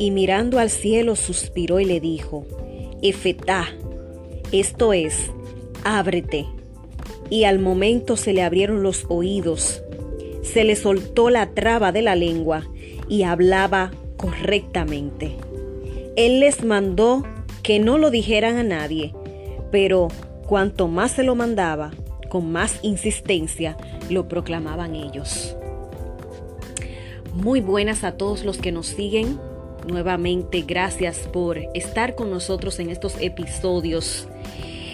y mirando al cielo suspiró y le dijo, Efetá, esto es, ábrete. Y al momento se le abrieron los oídos, se le soltó la traba de la lengua y hablaba correctamente. Él les mandó que no lo dijeran a nadie, pero cuanto más se lo mandaba, con más insistencia lo proclamaban ellos. Muy buenas a todos los que nos siguen Nuevamente, gracias por estar con nosotros en estos episodios.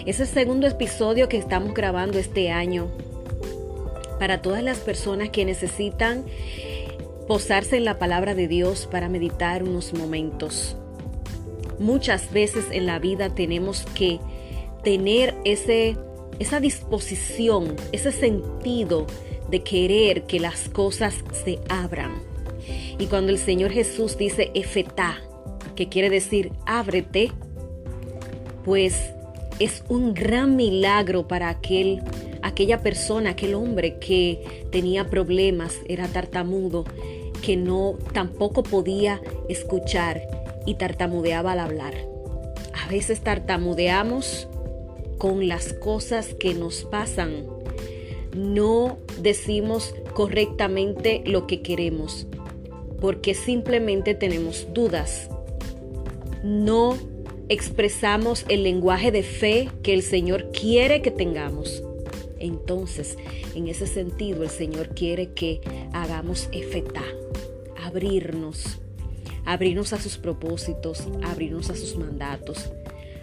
Es el segundo episodio que estamos grabando este año para todas las personas que necesitan posarse en la palabra de Dios para meditar unos momentos. Muchas veces en la vida tenemos que tener ese, esa disposición, ese sentido de querer que las cosas se abran. Y cuando el Señor Jesús dice efetá, que quiere decir ábrete, pues es un gran milagro para aquel aquella persona, aquel hombre que tenía problemas, era tartamudo, que no tampoco podía escuchar y tartamudeaba al hablar. A veces tartamudeamos con las cosas que nos pasan. No decimos correctamente lo que queremos porque simplemente tenemos dudas. No expresamos el lenguaje de fe que el Señor quiere que tengamos. Entonces, en ese sentido, el Señor quiere que hagamos efetá, abrirnos, abrirnos a sus propósitos, abrirnos a sus mandatos,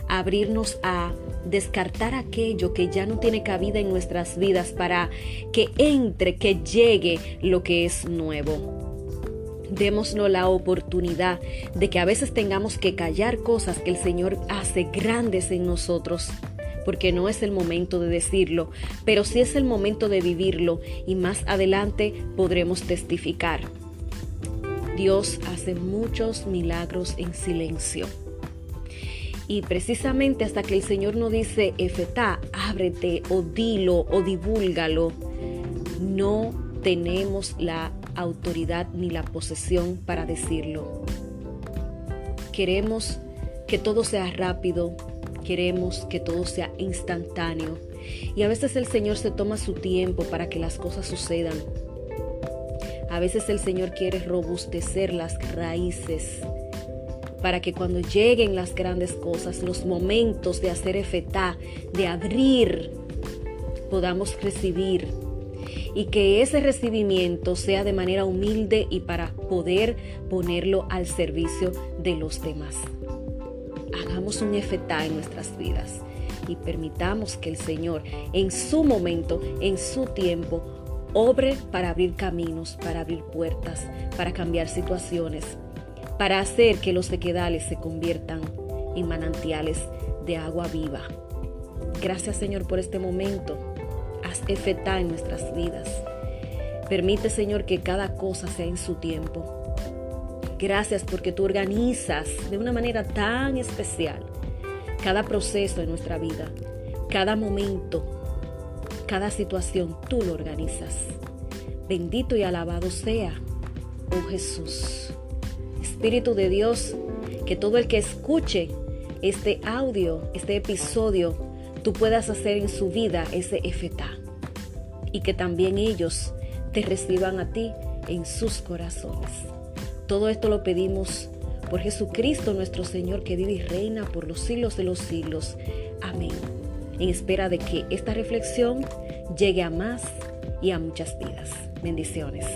abrirnos a descartar aquello que ya no tiene cabida en nuestras vidas para que entre, que llegue lo que es nuevo. Démosnos la oportunidad de que a veces tengamos que callar cosas que el Señor hace grandes en nosotros porque no es el momento de decirlo, pero sí es el momento de vivirlo y más adelante podremos testificar. Dios hace muchos milagros en silencio. Y precisamente hasta que el Señor no dice, Efetá, ábrete o dilo o divúlgalo, no tenemos la autoridad ni la posesión para decirlo. Queremos que todo sea rápido, queremos que todo sea instantáneo y a veces el Señor se toma su tiempo para que las cosas sucedan. A veces el Señor quiere robustecer las raíces para que cuando lleguen las grandes cosas, los momentos de hacer efetá, de abrir, podamos recibir y que ese recibimiento sea de manera humilde y para poder ponerlo al servicio de los demás. Hagamos un efetá en nuestras vidas y permitamos que el Señor en su momento, en su tiempo, obre para abrir caminos, para abrir puertas, para cambiar situaciones, para hacer que los sequedales se conviertan en manantiales de agua viva. Gracias Señor por este momento haz en nuestras vidas. Permite, Señor, que cada cosa sea en su tiempo. Gracias porque tú organizas de una manera tan especial cada proceso de nuestra vida, cada momento, cada situación, tú lo organizas. Bendito y alabado sea, oh Jesús. Espíritu de Dios, que todo el que escuche este audio, este episodio, tú puedas hacer en su vida ese efetá y que también ellos te reciban a ti en sus corazones. Todo esto lo pedimos por Jesucristo nuestro Señor que vive y reina por los siglos de los siglos. Amén. En espera de que esta reflexión llegue a más y a muchas vidas. Bendiciones.